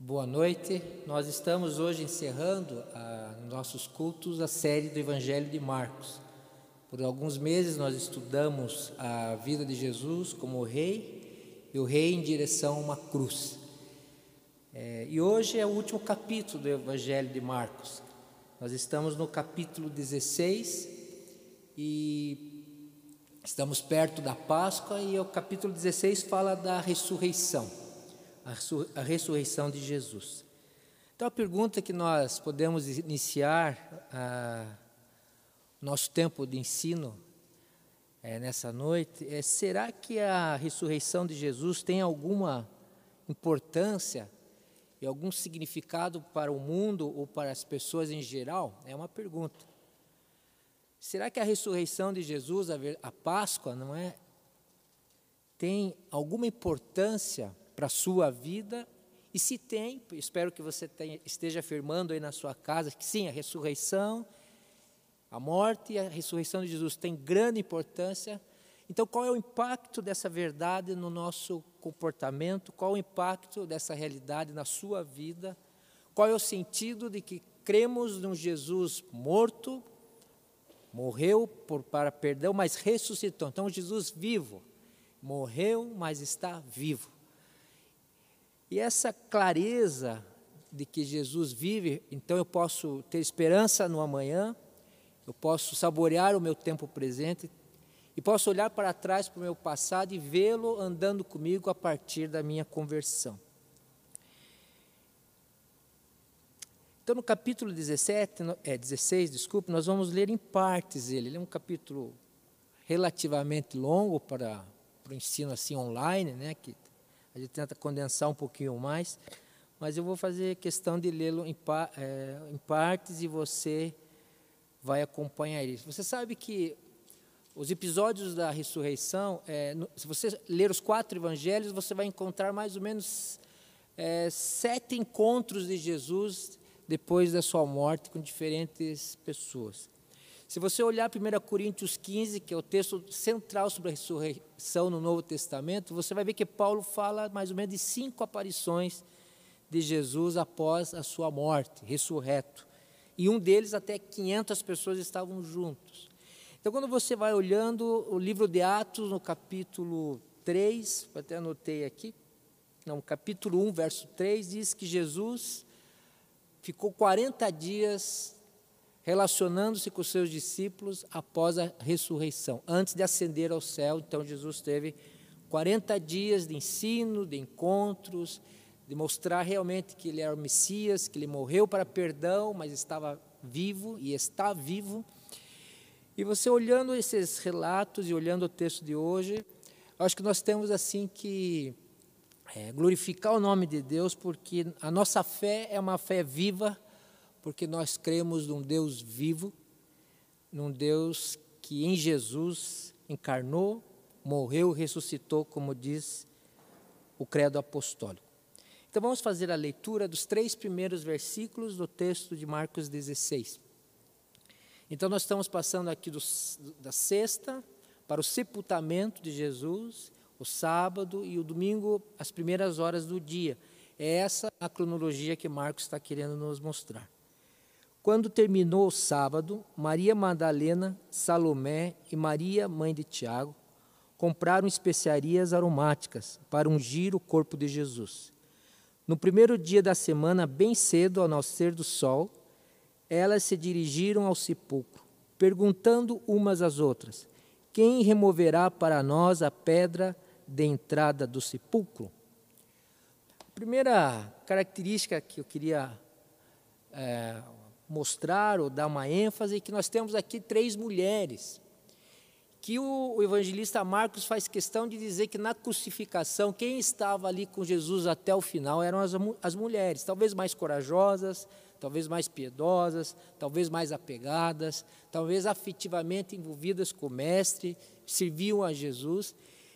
Boa noite. Nós estamos hoje encerrando a, nossos cultos a série do Evangelho de Marcos. Por alguns meses nós estudamos a vida de Jesus como rei e o rei em direção a uma cruz. É, e hoje é o último capítulo do Evangelho de Marcos. Nós estamos no capítulo 16 e estamos perto da Páscoa e o capítulo 16 fala da ressurreição a ressurreição de Jesus. Então, a pergunta que nós podemos iniciar a, nosso tempo de ensino é, nessa noite é: será que a ressurreição de Jesus tem alguma importância e algum significado para o mundo ou para as pessoas em geral? É uma pergunta. Será que a ressurreição de Jesus, a, a Páscoa, não é? Tem alguma importância para a sua vida. E se tem, espero que você tenha, esteja afirmando aí na sua casa que sim, a ressurreição, a morte e a ressurreição de Jesus tem grande importância. Então, qual é o impacto dessa verdade no nosso comportamento? Qual o impacto dessa realidade na sua vida? Qual é o sentido de que cremos num Jesus morto, morreu por, para perdão, mas ressuscitou? Então, Jesus vivo, morreu, mas está vivo. E essa clareza de que Jesus vive, então eu posso ter esperança no amanhã, eu posso saborear o meu tempo presente e posso olhar para trás para o meu passado e vê-lo andando comigo a partir da minha conversão. Então, no capítulo 17, é, 16, desculpe, nós vamos ler em partes ele. Ele é um capítulo relativamente longo para, para o ensino assim online, né, que gente tenta condensar um pouquinho mais, mas eu vou fazer questão de lê-lo em, é, em partes e você vai acompanhar isso. Você sabe que os episódios da ressurreição, é, no, se você ler os quatro evangelhos, você vai encontrar mais ou menos é, sete encontros de Jesus depois da sua morte com diferentes pessoas. Se você olhar 1 Coríntios 15, que é o texto central sobre a ressurreição no Novo Testamento, você vai ver que Paulo fala mais ou menos de cinco aparições de Jesus após a sua morte, ressurreto. E um deles até 500 pessoas estavam juntos. Então, quando você vai olhando o livro de Atos, no capítulo 3, até anotei aqui, não, capítulo 1, verso 3, diz que Jesus ficou 40 dias relacionando-se com seus discípulos após a ressurreição, antes de ascender ao céu. Então, Jesus teve 40 dias de ensino, de encontros, de mostrar realmente que ele era o Messias, que ele morreu para perdão, mas estava vivo e está vivo. E você olhando esses relatos e olhando o texto de hoje, acho que nós temos assim que é, glorificar o nome de Deus, porque a nossa fé é uma fé viva porque nós cremos num Deus vivo, num Deus que em Jesus encarnou, morreu, ressuscitou, como diz o credo apostólico. Então vamos fazer a leitura dos três primeiros versículos do texto de Marcos 16. Então nós estamos passando aqui do, da sexta para o sepultamento de Jesus, o sábado e o domingo, as primeiras horas do dia. É essa a cronologia que Marcos está querendo nos mostrar. Quando terminou o sábado, Maria Madalena, Salomé e Maria, mãe de Tiago, compraram especiarias aromáticas para ungir o corpo de Jesus. No primeiro dia da semana, bem cedo, ao nascer do sol, elas se dirigiram ao sepulcro, perguntando umas às outras: Quem removerá para nós a pedra de entrada do sepulcro? A primeira característica que eu queria é, mostrar ou dar uma ênfase que nós temos aqui três mulheres. Que o, o evangelista Marcos faz questão de dizer que na crucificação, quem estava ali com Jesus até o final eram as, as mulheres, talvez mais corajosas, talvez mais piedosas, talvez mais apegadas, talvez afetivamente envolvidas com o Mestre, serviam a Jesus.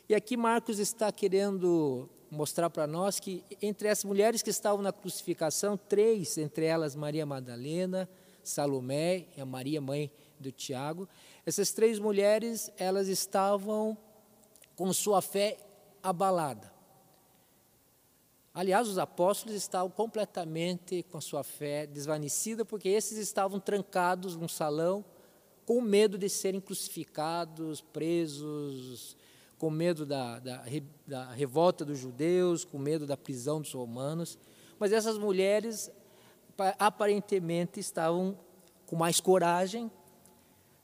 E aqui Marcos está querendo mostrar para nós que entre as mulheres que estavam na crucificação, três, entre elas Maria Madalena, Salomé e a Maria mãe do Tiago, essas três mulheres, elas estavam com sua fé abalada. Aliás, os apóstolos estavam completamente com sua fé desvanecida, porque esses estavam trancados num salão, com medo de serem crucificados, presos, com medo da, da, da revolta dos judeus, com medo da prisão dos romanos. Mas essas mulheres aparentemente estavam com mais coragem,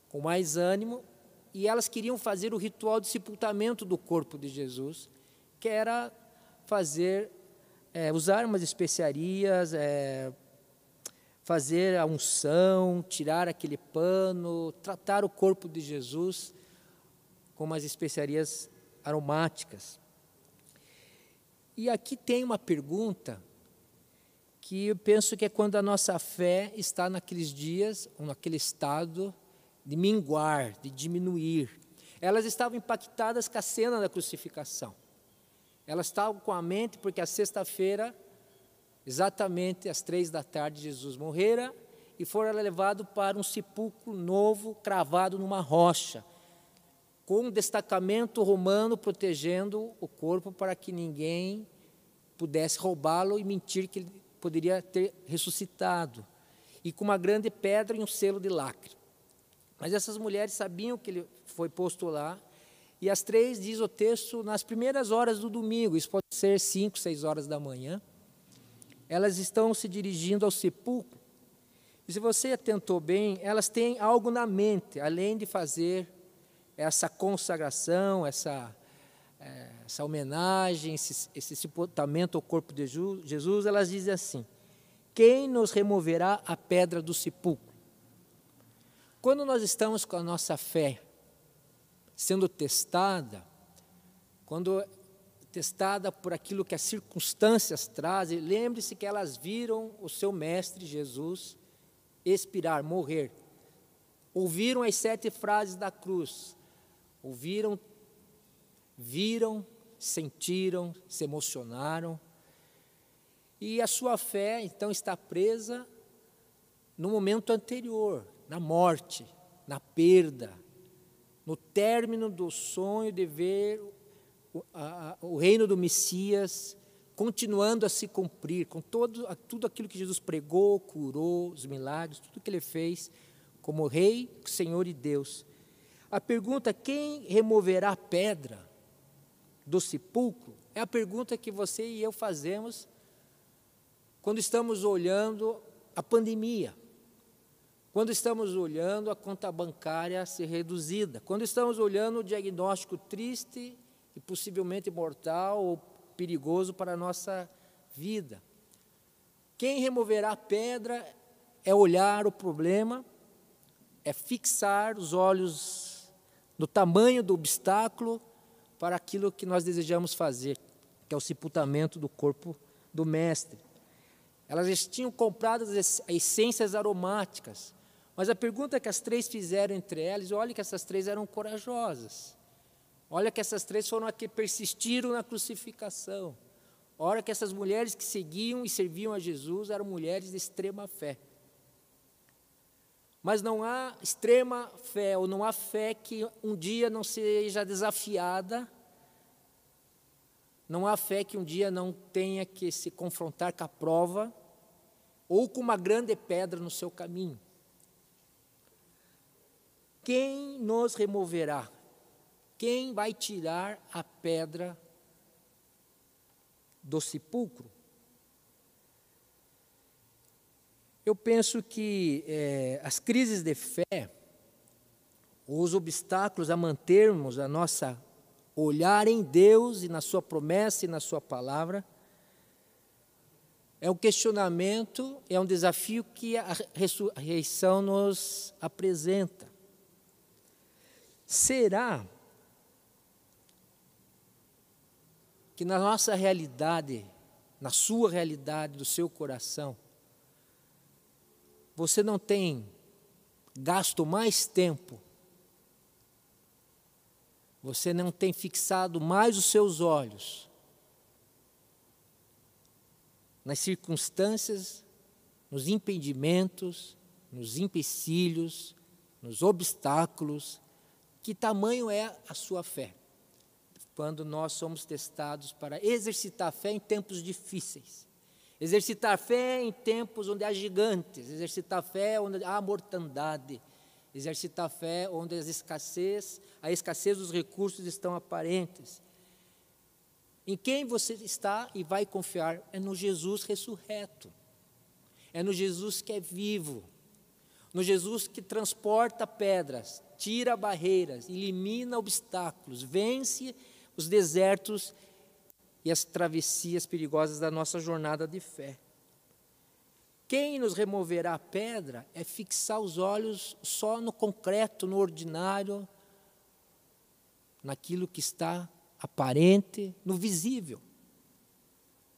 com mais ânimo, e elas queriam fazer o ritual de sepultamento do corpo de Jesus, que era fazer é, usar umas especiarias, é, fazer a unção, tirar aquele pano, tratar o corpo de Jesus com umas especiarias aromáticas. E aqui tem uma pergunta que eu penso que é quando a nossa fé está naqueles dias, ou naquele estado de minguar, de diminuir. Elas estavam impactadas com a cena da crucificação. Elas estavam com a mente, porque a sexta-feira, exatamente às três da tarde, Jesus morrera e fora levado para um sepulcro novo, cravado numa rocha, com um destacamento romano protegendo o corpo para que ninguém pudesse roubá-lo e mentir que ele poderia ter ressuscitado, e com uma grande pedra e um selo de lacre. Mas essas mulheres sabiam que ele foi posto lá e às três, diz o texto, nas primeiras horas do domingo, isso pode ser cinco, seis horas da manhã, elas estão se dirigindo ao sepulcro. E se você atentou bem, elas têm algo na mente, além de fazer essa consagração, essa, é, essa homenagem, esse, esse sepultamento ao corpo de Jesus, elas dizem assim: Quem nos removerá a pedra do sepulcro? Quando nós estamos com a nossa fé sendo testada, quando testada por aquilo que as circunstâncias trazem, lembre-se que elas viram o seu mestre Jesus expirar, morrer. Ouviram as sete frases da cruz, ouviram, viram, sentiram, se emocionaram. E a sua fé, então, está presa no momento anterior, na morte, na perda, no término do sonho de ver o, a, o reino do Messias continuando a se cumprir, com todo, tudo aquilo que Jesus pregou, curou, os milagres, tudo que ele fez, como Rei, Senhor e Deus. A pergunta: quem removerá a pedra do sepulcro? É a pergunta que você e eu fazemos quando estamos olhando a pandemia quando estamos olhando a conta bancária ser reduzida, quando estamos olhando o diagnóstico triste e possivelmente mortal ou perigoso para a nossa vida. Quem removerá a pedra é olhar o problema, é fixar os olhos no tamanho do obstáculo para aquilo que nós desejamos fazer, que é o sepultamento do corpo do Mestre. Elas tinham comprado as essências aromáticas, mas a pergunta que as três fizeram entre elas, olha que essas três eram corajosas. Olha que essas três foram as que persistiram na crucificação. Olha que essas mulheres que seguiam e serviam a Jesus eram mulheres de extrema fé. Mas não há extrema fé, ou não há fé que um dia não seja desafiada, não há fé que um dia não tenha que se confrontar com a prova, ou com uma grande pedra no seu caminho. Quem nos removerá? Quem vai tirar a pedra do sepulcro? Eu penso que é, as crises de fé, os obstáculos a mantermos a nossa olhar em Deus e na Sua promessa e na Sua palavra, é um questionamento, é um desafio que a ressurreição nos apresenta. Será que na nossa realidade, na sua realidade, do seu coração, você não tem gasto mais tempo, você não tem fixado mais os seus olhos nas circunstâncias, nos impedimentos, nos empecilhos, nos obstáculos, que tamanho é a sua fé? quando nós somos testados para exercitar a fé em tempos difíceis. Exercitar fé em tempos onde há gigantes, exercitar fé onde há mortandade, exercitar fé onde as escassez, a escassez dos recursos estão aparentes. Em quem você está e vai confiar é no Jesus ressurreto. É no Jesus que é vivo. No Jesus que transporta pedras, tira barreiras, elimina obstáculos, vence os desertos e as travessias perigosas da nossa jornada de fé. Quem nos removerá a pedra é fixar os olhos só no concreto, no ordinário, naquilo que está aparente, no visível.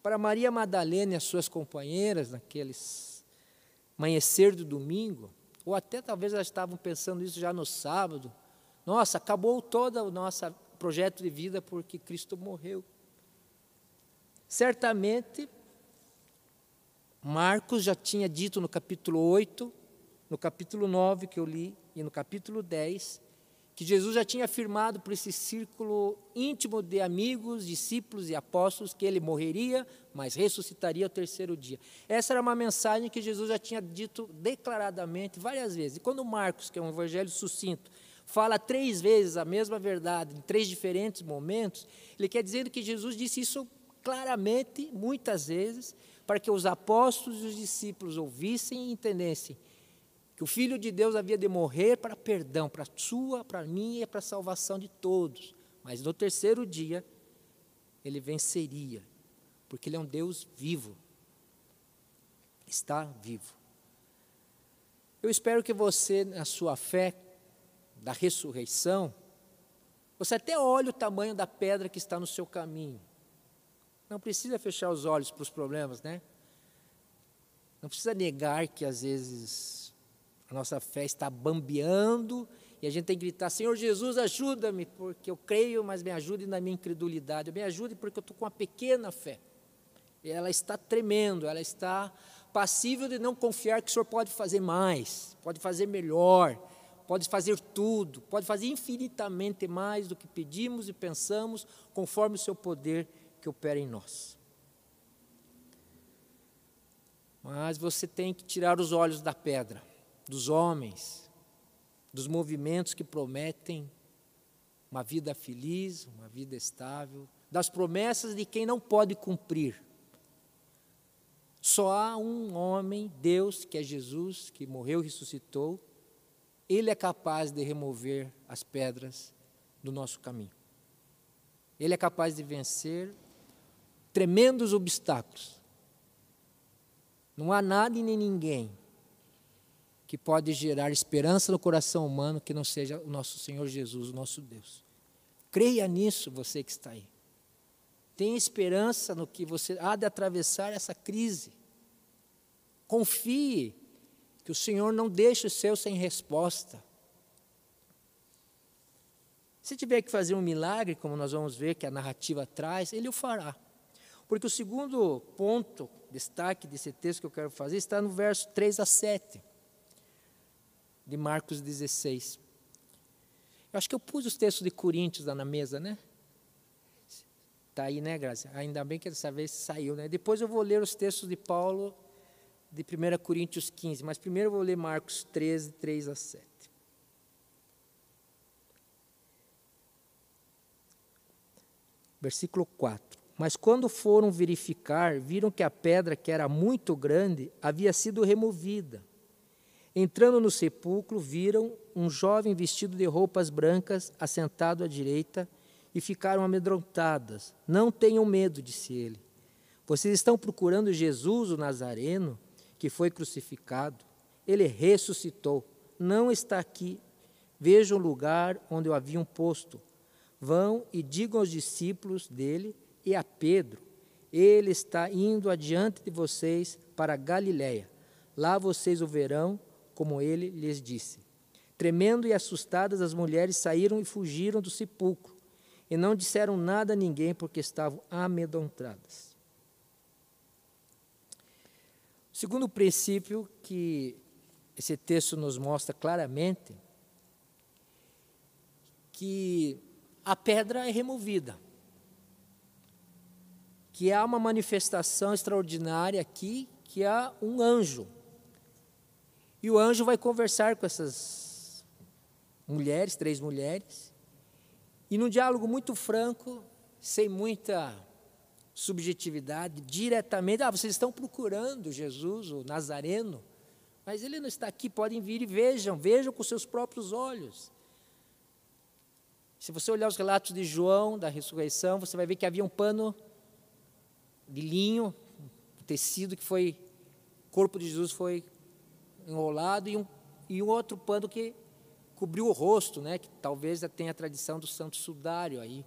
Para Maria Madalena e as suas companheiras, naqueles amanhecer do domingo, ou até talvez elas estavam pensando isso já no sábado. Nossa, acabou todo o nosso projeto de vida porque Cristo morreu. Certamente, Marcos já tinha dito no capítulo 8, no capítulo 9 que eu li, e no capítulo 10, que Jesus já tinha afirmado para esse círculo íntimo de amigos, discípulos e apóstolos que ele morreria, mas ressuscitaria ao terceiro dia. Essa era uma mensagem que Jesus já tinha dito declaradamente várias vezes. E quando Marcos, que é um evangelho sucinto, fala três vezes a mesma verdade em três diferentes momentos, ele quer dizer que Jesus disse isso claramente, muitas vezes, para que os apóstolos e os discípulos ouvissem e entendessem que o Filho de Deus havia de morrer para perdão, para a sua, para a minha e para a salvação de todos. Mas no terceiro dia, ele venceria, porque ele é um Deus vivo. Está vivo. Eu espero que você, na sua fé da ressurreição, você até olhe o tamanho da pedra que está no seu caminho. Não precisa fechar os olhos para os problemas, né? Não precisa negar que às vezes a nossa fé está bambeando e a gente tem que gritar: Senhor Jesus, ajuda-me, porque eu creio, mas me ajude na minha incredulidade. Me ajude porque eu estou com uma pequena fé. E ela está tremendo, ela está passível de não confiar que o Senhor pode fazer mais, pode fazer melhor, pode fazer tudo, pode fazer infinitamente mais do que pedimos e pensamos, conforme o seu poder que opera em nós. Mas você tem que tirar os olhos da pedra dos homens, dos movimentos que prometem uma vida feliz, uma vida estável, das promessas de quem não pode cumprir. Só há um homem, Deus, que é Jesus, que morreu e ressuscitou. Ele é capaz de remover as pedras do nosso caminho. Ele é capaz de vencer tremendos obstáculos. Não há nada e nem ninguém que pode gerar esperança no coração humano que não seja o nosso Senhor Jesus, o nosso Deus. Creia nisso, você que está aí. Tenha esperança no que você há de atravessar essa crise. Confie que o Senhor não deixa o seu sem resposta. Se tiver que fazer um milagre, como nós vamos ver que a narrativa traz, ele o fará. Porque o segundo ponto, destaque desse texto que eu quero fazer, está no verso 3 a 7 de Marcos 16. Eu acho que eu pus os textos de Coríntios lá na mesa, né? Está aí, né, Graça? Ainda bem que dessa vez saiu, né? Depois eu vou ler os textos de Paulo de 1 Coríntios 15, mas primeiro eu vou ler Marcos 13, 3 a 7. Versículo 4. Mas quando foram verificar, viram que a pedra, que era muito grande, havia sido removida. Entrando no sepulcro, viram um jovem vestido de roupas brancas assentado à direita e ficaram amedrontadas. Não tenham medo, disse ele. Vocês estão procurando Jesus, o Nazareno, que foi crucificado. Ele ressuscitou. Não está aqui. Vejam o lugar onde o haviam posto. Vão e digam aos discípulos dele e a Pedro: Ele está indo adiante de vocês para Galiléia. Lá vocês o verão como ele lhes disse. Tremendo e assustadas, as mulheres saíram e fugiram do sepulcro, e não disseram nada a ninguém, porque estavam amedrontadas. O segundo princípio que esse texto nos mostra claramente que a pedra é removida. Que há uma manifestação extraordinária aqui, que há um anjo. E o anjo vai conversar com essas mulheres, três mulheres, e num diálogo muito franco, sem muita subjetividade, diretamente, ah, vocês estão procurando Jesus, o Nazareno, mas ele não está aqui, podem vir e vejam, vejam com seus próprios olhos. Se você olhar os relatos de João, da ressurreição, você vai ver que havia um pano de linho, tecido que foi, o corpo de Jesus foi enrolado e um, e um outro pano que cobriu o rosto, né, que talvez tenha a tradição do santo sudário aí.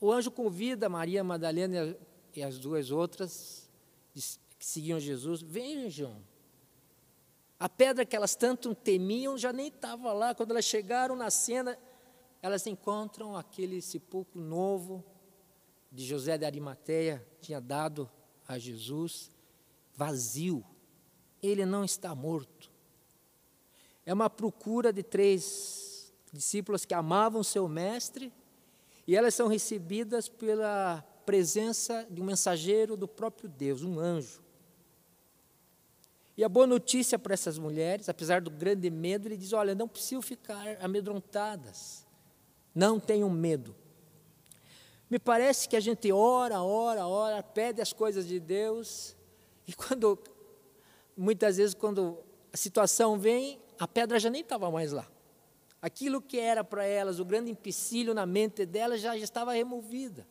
O anjo convida Maria Madalena e as duas outras que seguiam Jesus, vejam, a pedra que elas tanto temiam já nem estava lá. Quando elas chegaram na cena, elas encontram aquele sepulcro novo de José de Arimateia, tinha dado a Jesus, vazio. Ele não está morto. É uma procura de três discípulas que amavam seu mestre e elas são recebidas pela presença de um mensageiro do próprio Deus, um anjo. E a boa notícia para essas mulheres, apesar do grande medo, ele diz: olha, não precisam ficar amedrontadas, não tenham medo. Me parece que a gente ora, ora, ora, pede as coisas de Deus, e quando, muitas vezes, quando a situação vem, a pedra já nem estava mais lá. Aquilo que era para elas o grande empecilho na mente delas já, já estava removida.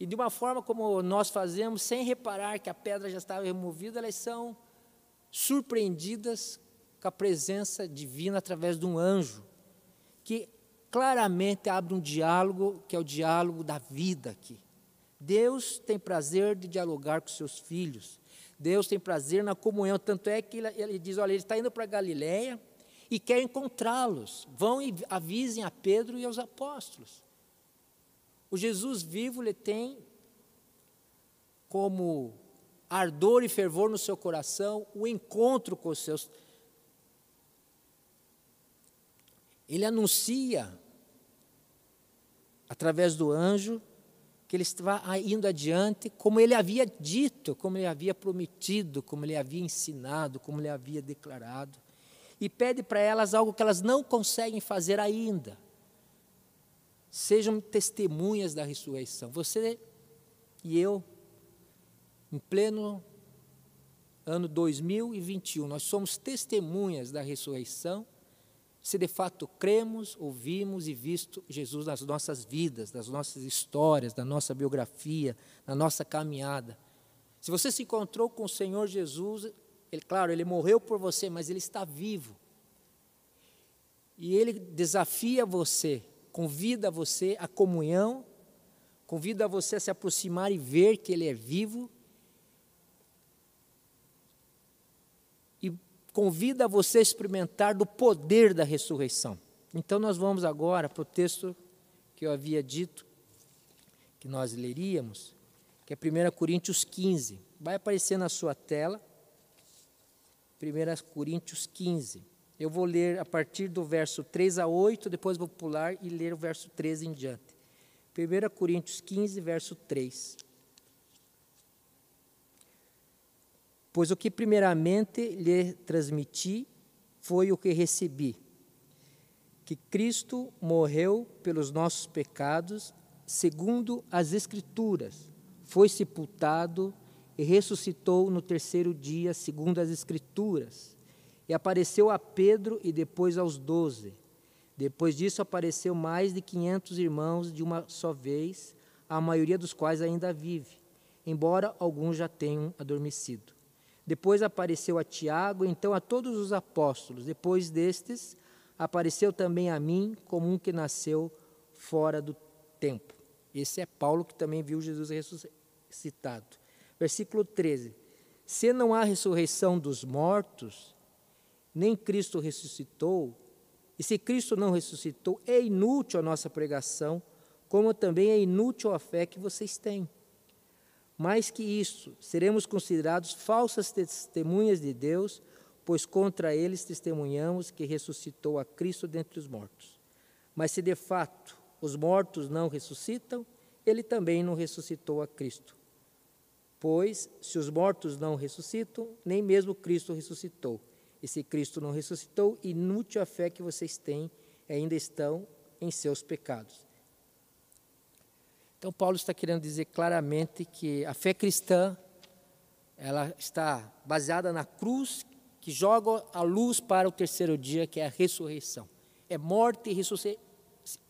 E de uma forma como nós fazemos, sem reparar que a pedra já estava removida, elas são surpreendidas com a presença divina através de um anjo, que claramente abre um diálogo, que é o diálogo da vida aqui. Deus tem prazer de dialogar com seus filhos. Deus tem prazer na comunhão, tanto é que ele, diz, olha, ele está indo para Galiléia, e quer encontrá-los. Vão e avisem a Pedro e aos apóstolos. O Jesus vivo ele tem como ardor e fervor no seu coração o encontro com os seus. Ele anuncia através do anjo que ele estava indo adiante, como ele havia dito, como ele havia prometido, como ele havia ensinado, como ele havia declarado e pede para elas algo que elas não conseguem fazer ainda. Sejam testemunhas da ressurreição. Você e eu, em pleno ano 2021, nós somos testemunhas da ressurreição, se de fato cremos, ouvimos e visto Jesus nas nossas vidas, nas nossas histórias, na nossa biografia, na nossa caminhada. Se você se encontrou com o Senhor Jesus, ele, claro, ele morreu por você, mas ele está vivo. E ele desafia você, convida você à comunhão, convida você a se aproximar e ver que ele é vivo. E convida você a experimentar do poder da ressurreição. Então nós vamos agora para o texto que eu havia dito, que nós leríamos, que é 1 Coríntios 15. Vai aparecer na sua tela. 1 Coríntios 15. Eu vou ler a partir do verso 3 a 8, depois vou pular e ler o verso 13 em diante. 1 Coríntios 15, verso 3. Pois o que primeiramente lhe transmiti foi o que recebi: que Cristo morreu pelos nossos pecados, segundo as Escrituras, foi sepultado e ressuscitou no terceiro dia, segundo as Escrituras. E apareceu a Pedro e depois aos doze. Depois disso apareceu mais de quinhentos irmãos de uma só vez, a maioria dos quais ainda vive, embora alguns já tenham adormecido. Depois apareceu a Tiago, então a todos os apóstolos. Depois destes, apareceu também a mim, como um que nasceu fora do tempo. Esse é Paulo que também viu Jesus ressuscitado. Versículo 13: Se não há ressurreição dos mortos, nem Cristo ressuscitou, e se Cristo não ressuscitou, é inútil a nossa pregação, como também é inútil a fé que vocês têm. Mais que isso, seremos considerados falsas testemunhas de Deus, pois contra eles testemunhamos que ressuscitou a Cristo dentre os mortos. Mas se de fato os mortos não ressuscitam, ele também não ressuscitou a Cristo. Pois, se os mortos não ressuscitam, nem mesmo Cristo ressuscitou. E se Cristo não ressuscitou, inútil a fé que vocês têm, ainda estão em seus pecados. Então, Paulo está querendo dizer claramente que a fé cristã ela está baseada na cruz que joga a luz para o terceiro dia, que é a ressurreição. É morte e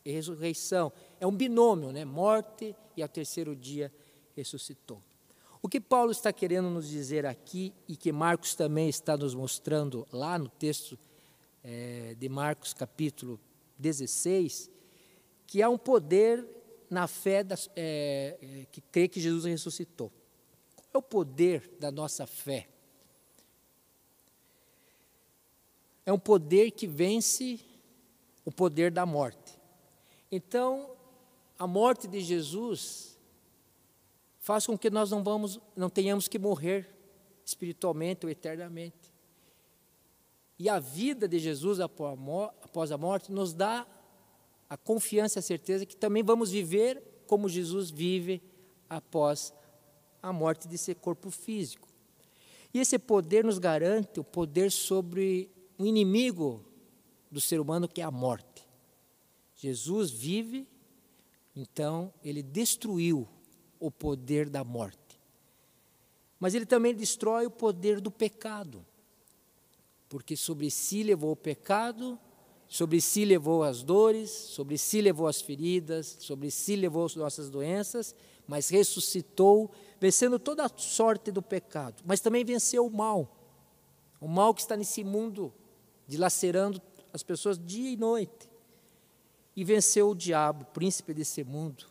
ressurreição. É um binômio, né? Morte e ao terceiro dia ressuscitou. O que Paulo está querendo nos dizer aqui e que Marcos também está nos mostrando lá no texto é, de Marcos, capítulo 16, que há um poder na fé das, é, que crê que Jesus ressuscitou. Qual é o poder da nossa fé? É um poder que vence o poder da morte. Então, a morte de Jesus faz com que nós não vamos, não tenhamos que morrer espiritualmente ou eternamente. E a vida de Jesus após a morte nos dá a confiança e a certeza que também vamos viver como Jesus vive após a morte desse corpo físico. E esse poder nos garante o poder sobre o inimigo do ser humano, que é a morte. Jesus vive, então ele destruiu o poder da morte. Mas ele também destrói o poder do pecado, porque sobre si levou o pecado, sobre si levou as dores, sobre si levou as feridas, sobre si levou as nossas doenças, mas ressuscitou, vencendo toda a sorte do pecado, mas também venceu o mal, o mal que está nesse mundo dilacerando as pessoas dia e noite. E venceu o diabo, príncipe desse mundo,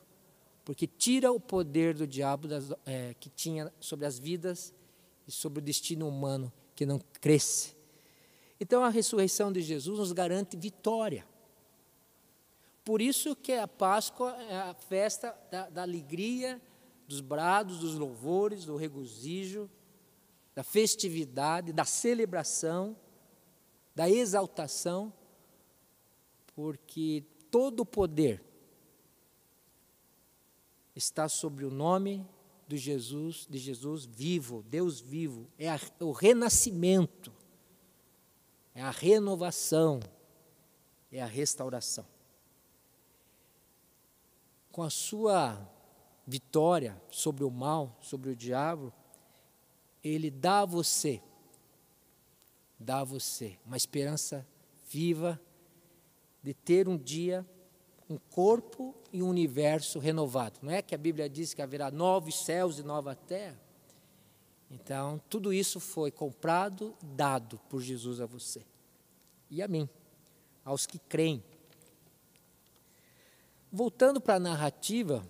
porque tira o poder do diabo das, é, que tinha sobre as vidas e sobre o destino humano que não cresce. Então a ressurreição de Jesus nos garante vitória. Por isso que a Páscoa é a festa da, da alegria, dos brados, dos louvores, do regozijo, da festividade, da celebração da exaltação, porque todo o poder está sobre o nome de Jesus, de Jesus vivo, Deus vivo, é o renascimento, é a renovação, é a restauração. Com a sua vitória sobre o mal, sobre o diabo, ele dá a você dá a você uma esperança viva de ter um dia um corpo e um universo renovado. Não é que a Bíblia diz que haverá novos céus e nova terra? Então, tudo isso foi comprado, dado por Jesus a você e a mim, aos que creem. Voltando para a narrativa,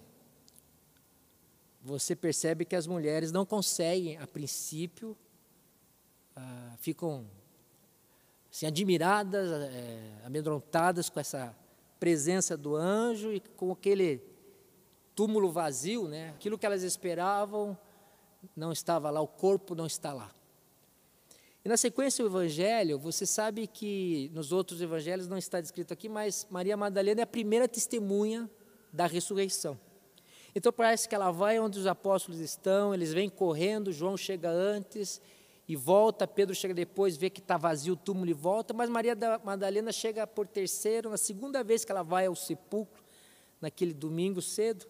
você percebe que as mulheres não conseguem, a princípio, ah, ficam assim, admiradas, é, amedrontadas com essa presença do anjo e com aquele túmulo vazio, né? aquilo que elas esperavam não estava lá, o corpo não está lá. E na sequência do evangelho, você sabe que nos outros evangelhos não está descrito aqui, mas Maria Madalena é a primeira testemunha da ressurreição. Então parece que ela vai onde os apóstolos estão, eles vêm correndo, João chega antes, e volta, Pedro chega depois, vê que está vazio o túmulo e volta, mas Maria da Madalena chega por terceiro, na segunda vez que ela vai ao sepulcro, naquele domingo cedo,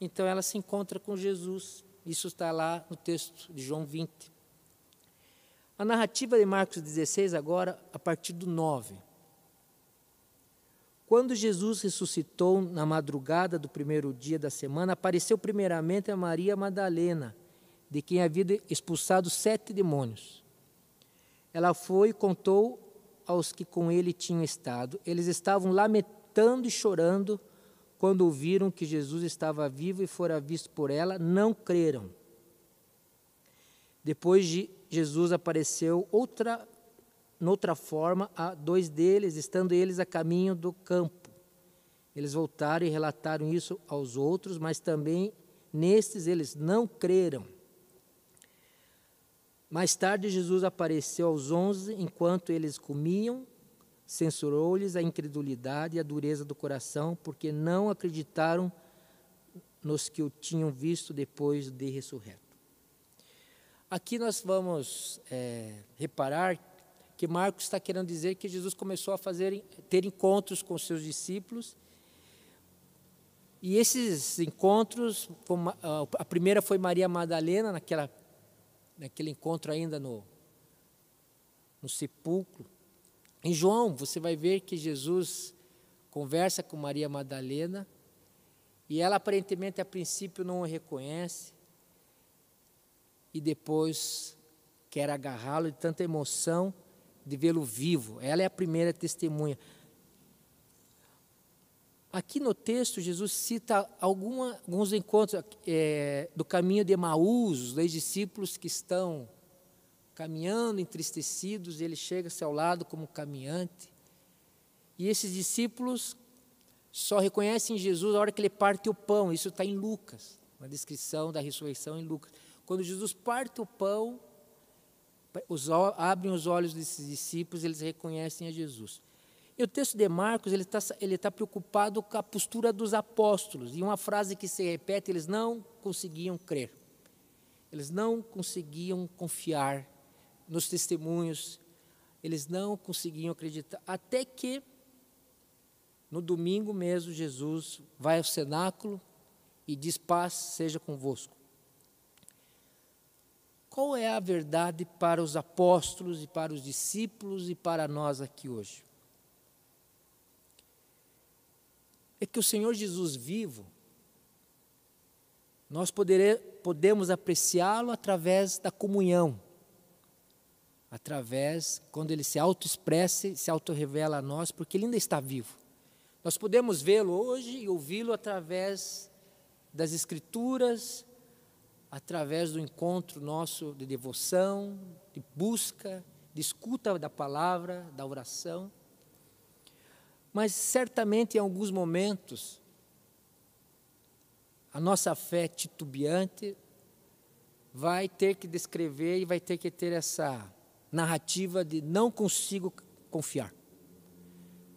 então ela se encontra com Jesus. Isso está lá no texto de João 20. A narrativa de Marcos 16, agora, a partir do 9. Quando Jesus ressuscitou na madrugada do primeiro dia da semana, apareceu primeiramente a Maria Madalena de quem havia expulsado sete demônios. Ela foi e contou aos que com ele tinham estado. Eles estavam lamentando e chorando quando ouviram que Jesus estava vivo e fora visto por ela, não creram. Depois de Jesus apareceu outra noutra forma a dois deles, estando eles a caminho do campo. Eles voltaram e relataram isso aos outros, mas também nestes eles não creram. Mais tarde, Jesus apareceu aos onze enquanto eles comiam, censurou-lhes a incredulidade e a dureza do coração, porque não acreditaram nos que o tinham visto depois de ressurreto. Aqui nós vamos é, reparar que Marcos está querendo dizer que Jesus começou a fazer, ter encontros com seus discípulos. E esses encontros, a primeira foi Maria Madalena, naquela, naquele encontro ainda no, no sepulcro. Em João, você vai ver que Jesus conversa com Maria Madalena e ela aparentemente a princípio não o reconhece e depois quer agarrá-lo de tanta emoção de vê-lo vivo. Ela é a primeira testemunha. Aqui no texto, Jesus cita alguma, alguns encontros é, do caminho de Emaús, os dois discípulos que estão caminhando entristecidos, ele chega-se ao lado como caminhante. E esses discípulos só reconhecem Jesus na hora que ele parte o pão. Isso está em Lucas, na descrição da ressurreição em Lucas. Quando Jesus parte o pão, os, abrem os olhos desses discípulos, eles reconhecem a Jesus. E o texto de Marcos, ele está ele tá preocupado com a postura dos apóstolos. E uma frase que se repete, eles não conseguiam crer. Eles não conseguiam confiar nos testemunhos. Eles não conseguiam acreditar. Até que no domingo mesmo, Jesus vai ao cenáculo e diz: Paz seja convosco. Qual é a verdade para os apóstolos e para os discípulos e para nós aqui hoje? É que o Senhor Jesus vivo, nós podere, podemos apreciá-lo através da comunhão, através, quando ele se auto-expressa se auto-revela a nós, porque ele ainda está vivo. Nós podemos vê-lo hoje e ouvi-lo através das Escrituras, através do encontro nosso de devoção, de busca, de escuta da palavra, da oração. Mas certamente em alguns momentos, a nossa fé titubeante vai ter que descrever e vai ter que ter essa narrativa de não consigo confiar,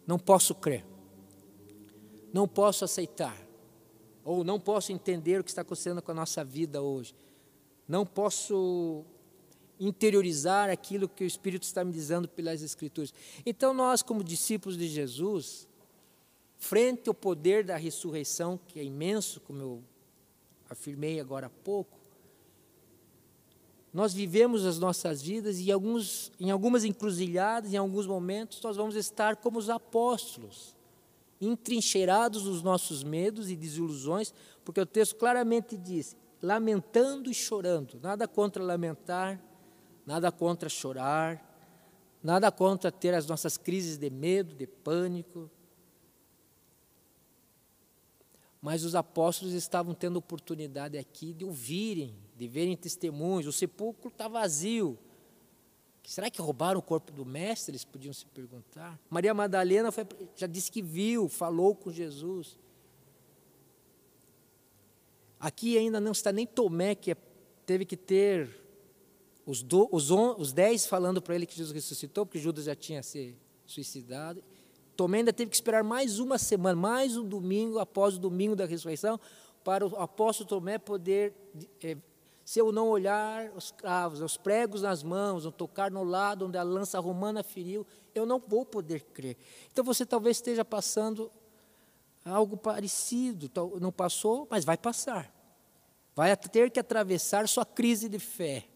não posso crer. Não posso aceitar, ou não posso entender o que está acontecendo com a nossa vida hoje, não posso interiorizar aquilo que o Espírito está me dizendo pelas Escrituras. Então, nós, como discípulos de Jesus, frente ao poder da ressurreição, que é imenso, como eu afirmei agora há pouco, nós vivemos as nossas vidas e alguns, em algumas encruzilhadas, em alguns momentos, nós vamos estar como os apóstolos entrincheirados nos nossos medos e desilusões, porque o texto claramente diz: lamentando e chorando. Nada contra lamentar, nada contra chorar, nada contra ter as nossas crises de medo, de pânico. Mas os apóstolos estavam tendo oportunidade aqui de ouvirem, de verem testemunhos. O sepulcro está vazio, Será que roubaram o corpo do mestre? Eles podiam se perguntar. Maria Madalena foi, já disse que viu, falou com Jesus. Aqui ainda não está nem Tomé, que é, teve que ter os, do, os, on, os dez falando para ele que Jesus ressuscitou, porque Judas já tinha se suicidado. Tomé ainda teve que esperar mais uma semana, mais um domingo após o domingo da ressurreição, para o apóstolo Tomé poder é, se eu não olhar os cravos, os pregos nas mãos, não tocar no lado onde a lança romana feriu, eu não vou poder crer. Então você talvez esteja passando algo parecido, não passou, mas vai passar. Vai ter que atravessar sua crise de fé.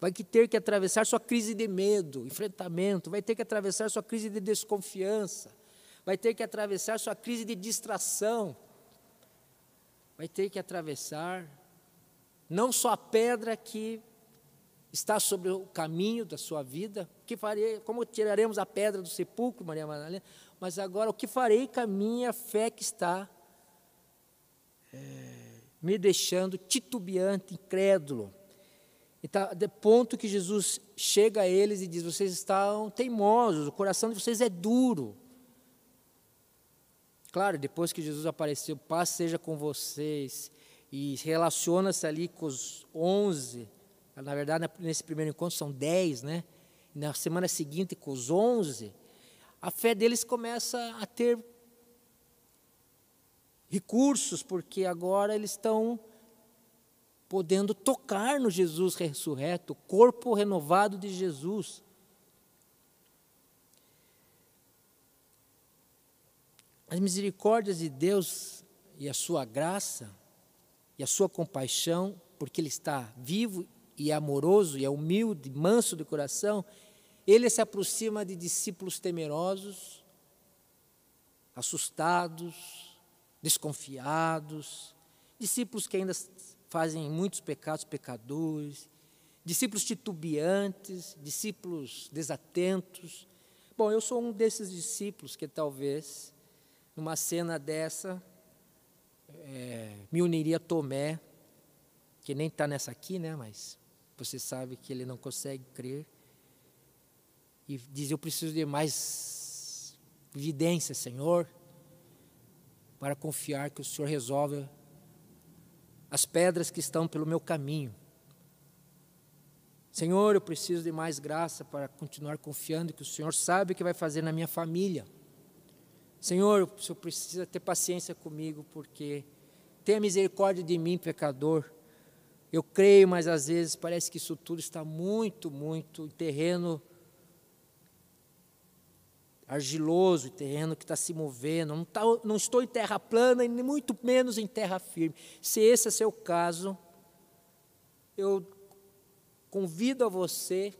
Vai ter que atravessar sua crise de medo, enfrentamento, vai ter que atravessar sua crise de desconfiança, vai ter que atravessar sua crise de distração, vai ter que atravessar não só a pedra que está sobre o caminho da sua vida, que farei, como tiraremos a pedra do sepulcro, Maria Madalena, mas agora o que farei com a minha fé que está é, me deixando titubeante, incrédulo. Então, de ponto que Jesus chega a eles e diz: Vocês estão teimosos, o coração de vocês é duro. Claro, depois que Jesus apareceu, paz seja com vocês e relaciona-se ali com os onze, na verdade nesse primeiro encontro são dez, né? na semana seguinte com os onze, a fé deles começa a ter recursos, porque agora eles estão podendo tocar no Jesus ressurreto, o corpo renovado de Jesus. As misericórdias de Deus e a sua graça e a sua compaixão, porque Ele está vivo e é amoroso e é humilde, manso de coração, Ele se aproxima de discípulos temerosos, assustados, desconfiados, discípulos que ainda fazem muitos pecados, pecadores, discípulos titubeantes, discípulos desatentos. Bom, eu sou um desses discípulos que talvez numa cena dessa, é, me uniria a Tomé, que nem está nessa aqui, né? Mas você sabe que ele não consegue crer. E diz: Eu preciso de mais evidência, Senhor, para confiar que o Senhor resolve as pedras que estão pelo meu caminho. Senhor, eu preciso de mais graça para continuar confiando que o Senhor sabe o que vai fazer na minha família. Senhor, o Senhor precisa ter paciência comigo, porque tenha misericórdia de mim, pecador. Eu creio, mas às vezes parece que isso tudo está muito, muito em terreno argiloso, terreno que está se movendo. Não, tá, não estou em terra plana e muito menos em terra firme. Se esse é seu caso, eu convido a você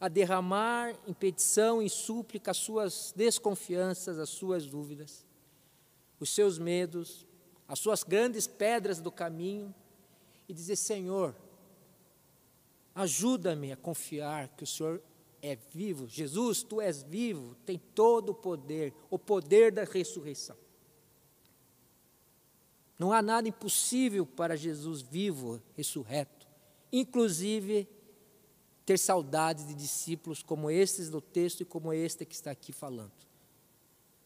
a derramar em petição, em súplica, as suas desconfianças, as suas dúvidas, os seus medos, as suas grandes pedras do caminho, e dizer: Senhor, ajuda-me a confiar que o Senhor é vivo. Jesus, tu és vivo, tem todo o poder, o poder da ressurreição. Não há nada impossível para Jesus vivo, ressurreto, inclusive ter saudade de discípulos como estes do texto e como este que está aqui falando.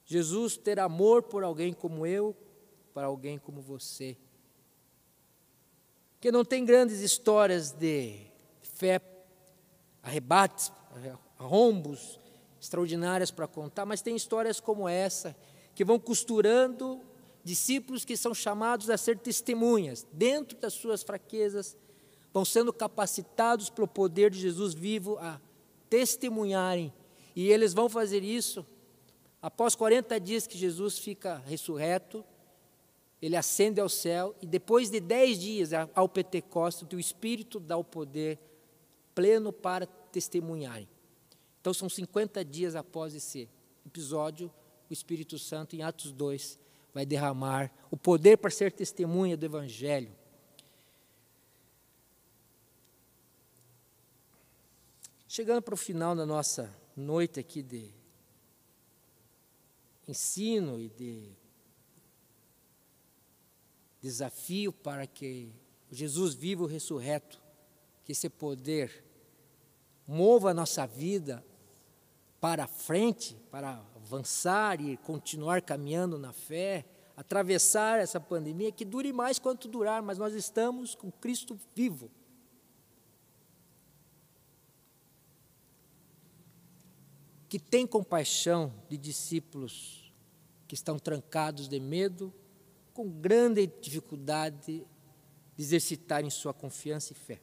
Jesus ter amor por alguém como eu, para alguém como você. Que não tem grandes histórias de fé, arrebates, arrombos extraordinárias para contar, mas tem histórias como essa, que vão costurando discípulos que são chamados a ser testemunhas, dentro das suas fraquezas, vão sendo capacitados pelo poder de Jesus vivo a testemunharem. E eles vão fazer isso após 40 dias que Jesus fica ressurreto, ele ascende ao céu, e depois de 10 dias ao Pentecostes, o Espírito dá o poder pleno para testemunharem. Então são 50 dias após esse episódio, o Espírito Santo, em Atos 2, vai derramar o poder para ser testemunha do Evangelho. Chegando para o final da nossa noite aqui de ensino e de desafio para que Jesus vivo ressurreto, que esse poder mova a nossa vida para frente, para avançar e continuar caminhando na fé, atravessar essa pandemia, que dure mais quanto durar, mas nós estamos com Cristo vivo. Que tem compaixão de discípulos que estão trancados de medo, com grande dificuldade de exercitarem sua confiança e fé.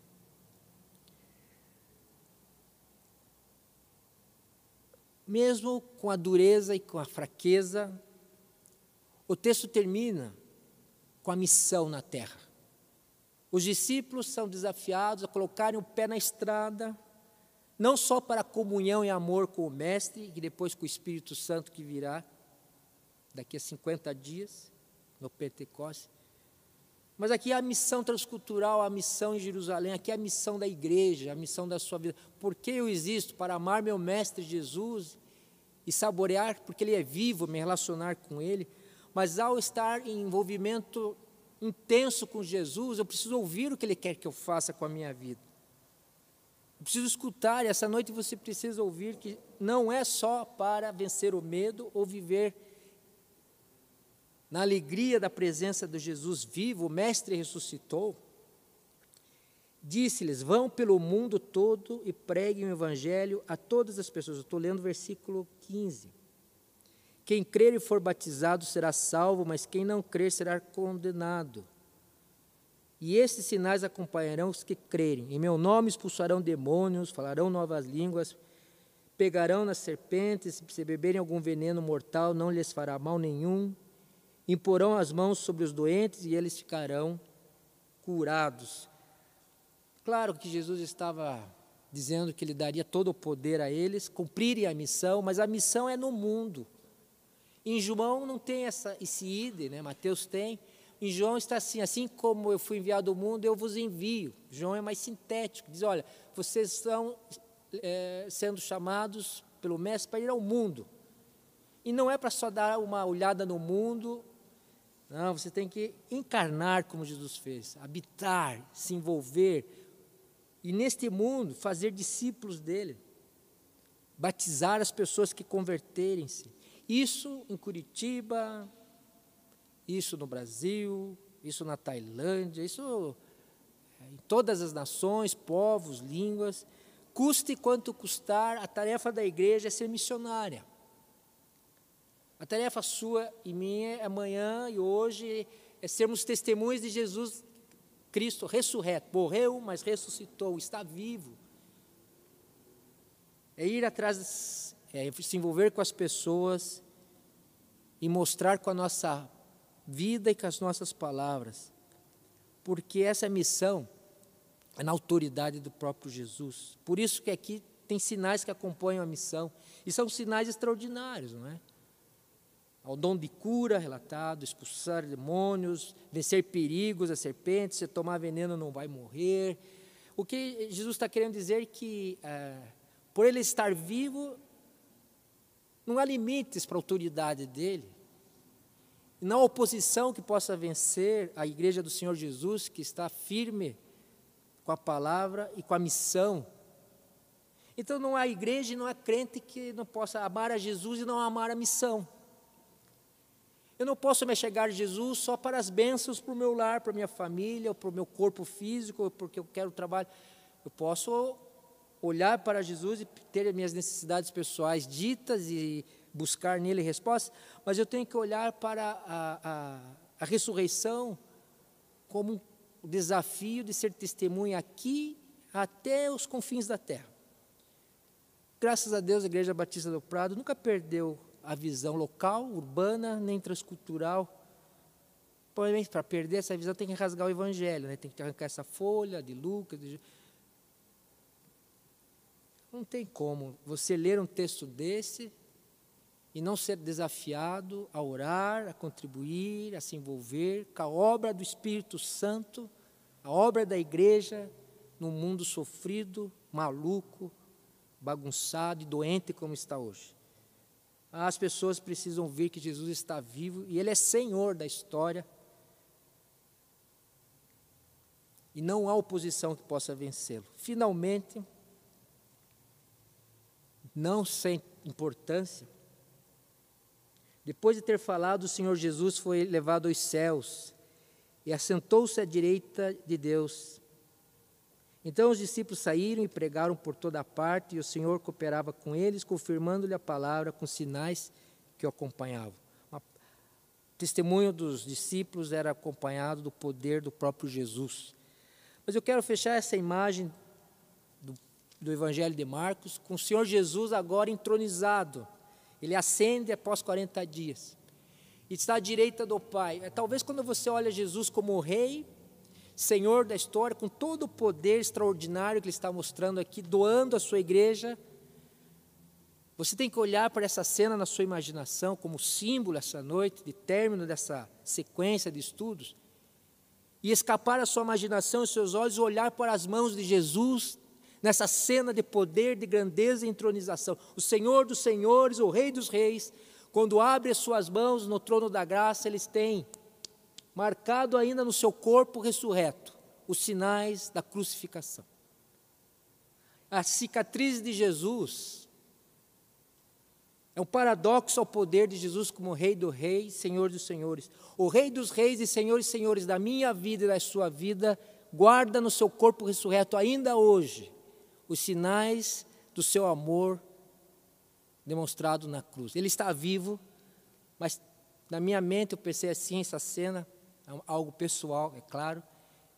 Mesmo com a dureza e com a fraqueza, o texto termina com a missão na terra. Os discípulos são desafiados a colocarem o pé na estrada não só para comunhão e amor com o Mestre, e depois com o Espírito Santo que virá daqui a 50 dias, no Pentecostes, mas aqui é a missão transcultural, a missão em Jerusalém, aqui é a missão da igreja, a missão da sua vida. Por que eu existo? Para amar meu Mestre Jesus e saborear, porque Ele é vivo, me relacionar com Ele. Mas ao estar em envolvimento intenso com Jesus, eu preciso ouvir o que Ele quer que eu faça com a minha vida. Preciso escutar, e essa noite você precisa ouvir que não é só para vencer o medo ou viver na alegria da presença de Jesus vivo, o Mestre ressuscitou. Disse-lhes: Vão pelo mundo todo e preguem o Evangelho a todas as pessoas. Estou lendo o versículo 15. Quem crer e for batizado será salvo, mas quem não crer será condenado. E esses sinais acompanharão os que crerem. Em meu nome expulsarão demônios, falarão novas línguas, pegarão nas serpentes, se beberem algum veneno mortal, não lhes fará mal nenhum. Imporão as mãos sobre os doentes e eles ficarão curados. Claro que Jesus estava dizendo que ele daria todo o poder a eles, cumprirem a missão, mas a missão é no mundo. Em João não tem essa, esse ide, né? Mateus tem. Em João está assim: assim como eu fui enviado ao mundo, eu vos envio. João é mais sintético, diz: olha, vocês estão é, sendo chamados pelo Mestre para ir ao mundo. E não é para só dar uma olhada no mundo, não, você tem que encarnar como Jesus fez, habitar, se envolver, e neste mundo fazer discípulos dele, batizar as pessoas que converterem-se. Isso em Curitiba, isso no Brasil, isso na Tailândia, isso é, em todas as nações, povos, línguas. Custe quanto custar, a tarefa da igreja é ser missionária. A tarefa sua e minha amanhã e hoje é sermos testemunhas de Jesus Cristo ressurreto. Morreu, mas ressuscitou, está vivo. É ir atrás é, se envolver com as pessoas e mostrar com a nossa vida e com as nossas palavras, porque essa missão é na autoridade do próprio Jesus. Por isso que aqui tem sinais que acompanham a missão, e são sinais extraordinários, não é? Ao dom de cura relatado, expulsar demônios, vencer perigos, as serpentes, se tomar veneno não vai morrer. O que Jesus está querendo dizer é que, é, por ele estar vivo, não há limites para a autoridade dele. Não há oposição que possa vencer a igreja do Senhor Jesus, que está firme com a palavra e com a missão. Então não há igreja e não há crente que não possa amar a Jesus e não amar a missão. Eu não posso me chegar a Jesus só para as bênçãos para o meu lar, para a minha família, para o meu corpo físico, porque eu quero trabalho. Eu posso olhar para Jesus e ter as minhas necessidades pessoais ditas e buscar nele respostas, mas eu tenho que olhar para a, a, a ressurreição como um desafio de ser testemunha aqui até os confins da terra. Graças a Deus, a Igreja Batista do Prado nunca perdeu a visão local, urbana, nem transcultural. Provavelmente, para perder essa visão, tem que rasgar o Evangelho, né? tem que arrancar essa folha de Lucas, de não tem como você ler um texto desse e não ser desafiado a orar, a contribuir, a se envolver com a obra do Espírito Santo, a obra da igreja num mundo sofrido, maluco, bagunçado e doente como está hoje. As pessoas precisam ver que Jesus está vivo e Ele é Senhor da história. E não há oposição que possa vencê-lo. Finalmente, não sem importância. Depois de ter falado, o Senhor Jesus foi levado aos céus e assentou-se à direita de Deus. Então os discípulos saíram e pregaram por toda parte, e o Senhor cooperava com eles, confirmando-lhe a palavra com sinais que o acompanhavam. O testemunho dos discípulos era acompanhado do poder do próprio Jesus. Mas eu quero fechar essa imagem do Evangelho de Marcos, com o Senhor Jesus agora entronizado. Ele ascende após 40 dias. E está à direita do Pai. É, talvez quando você olha Jesus como Rei, Senhor da história, com todo o poder extraordinário que Ele está mostrando aqui, doando a sua igreja, você tem que olhar para essa cena na sua imaginação como símbolo essa noite, de término dessa sequência de estudos, e escapar a sua imaginação e seus olhos olhar para as mãos de Jesus nessa cena de poder, de grandeza e entronização. O Senhor dos Senhores, o Rei dos Reis, quando abre as suas mãos no trono da graça, eles têm marcado ainda no seu corpo ressurreto os sinais da crucificação. A cicatriz de Jesus é um paradoxo ao poder de Jesus como Rei do Rei, Senhor dos Senhores. O Rei dos Reis e Senhores e Senhores da minha vida e da sua vida guarda no seu corpo ressurreto ainda hoje os sinais do seu amor demonstrado na cruz. Ele está vivo, Mas na minha mente eu pensei assim, essa cena, é algo pessoal, é claro.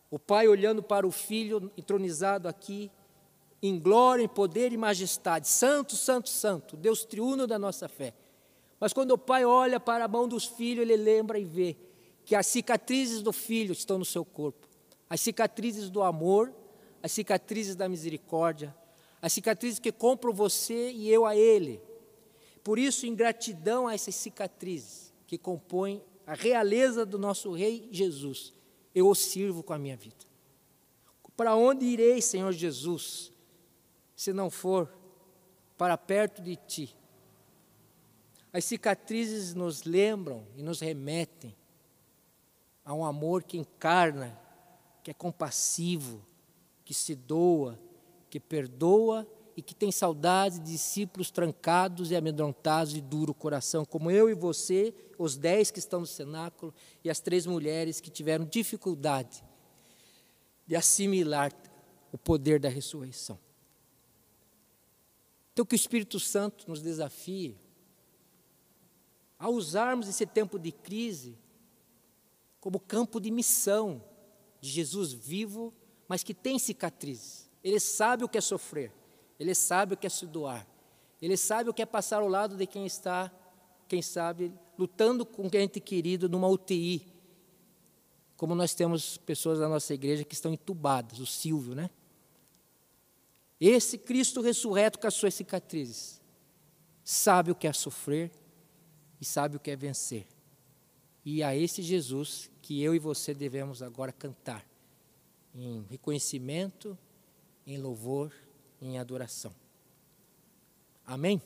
O pai olhando para o filho entronizado aqui, em glória, em poder e majestade, santo, santo, santo, Deus triuno da nossa fé. Mas quando o pai olha para a mão dos filhos, ele lembra e vê que as cicatrizes do filho estão no seu corpo, as cicatrizes do amor, as cicatrizes da misericórdia, as cicatrizes que compram você e eu a ele. Por isso, em gratidão a essas cicatrizes que compõem a realeza do nosso Rei Jesus, eu o sirvo com a minha vida. Para onde irei, Senhor Jesus, se não for para perto de Ti? As cicatrizes nos lembram e nos remetem a um amor que encarna, que é compassivo, que se doa, que perdoa e que tem saudade de discípulos trancados e amedrontados e duro coração, como eu e você, os dez que estão no cenáculo e as três mulheres que tiveram dificuldade de assimilar o poder da ressurreição. Então, que o Espírito Santo nos desafie a usarmos esse tempo de crise como campo de missão de Jesus vivo, mas que tem cicatrizes. Ele sabe o que é sofrer, ele sabe o que é se doar, ele sabe o que é passar ao lado de quem está, quem sabe, lutando com quem ente querido numa UTI. Como nós temos pessoas da nossa igreja que estão entubadas, o Silvio, né? Esse Cristo ressurreto com as suas cicatrizes, sabe o que é sofrer e sabe o que é vencer. E a esse Jesus que eu e você devemos agora cantar, em reconhecimento, em louvor, em adoração. Amém?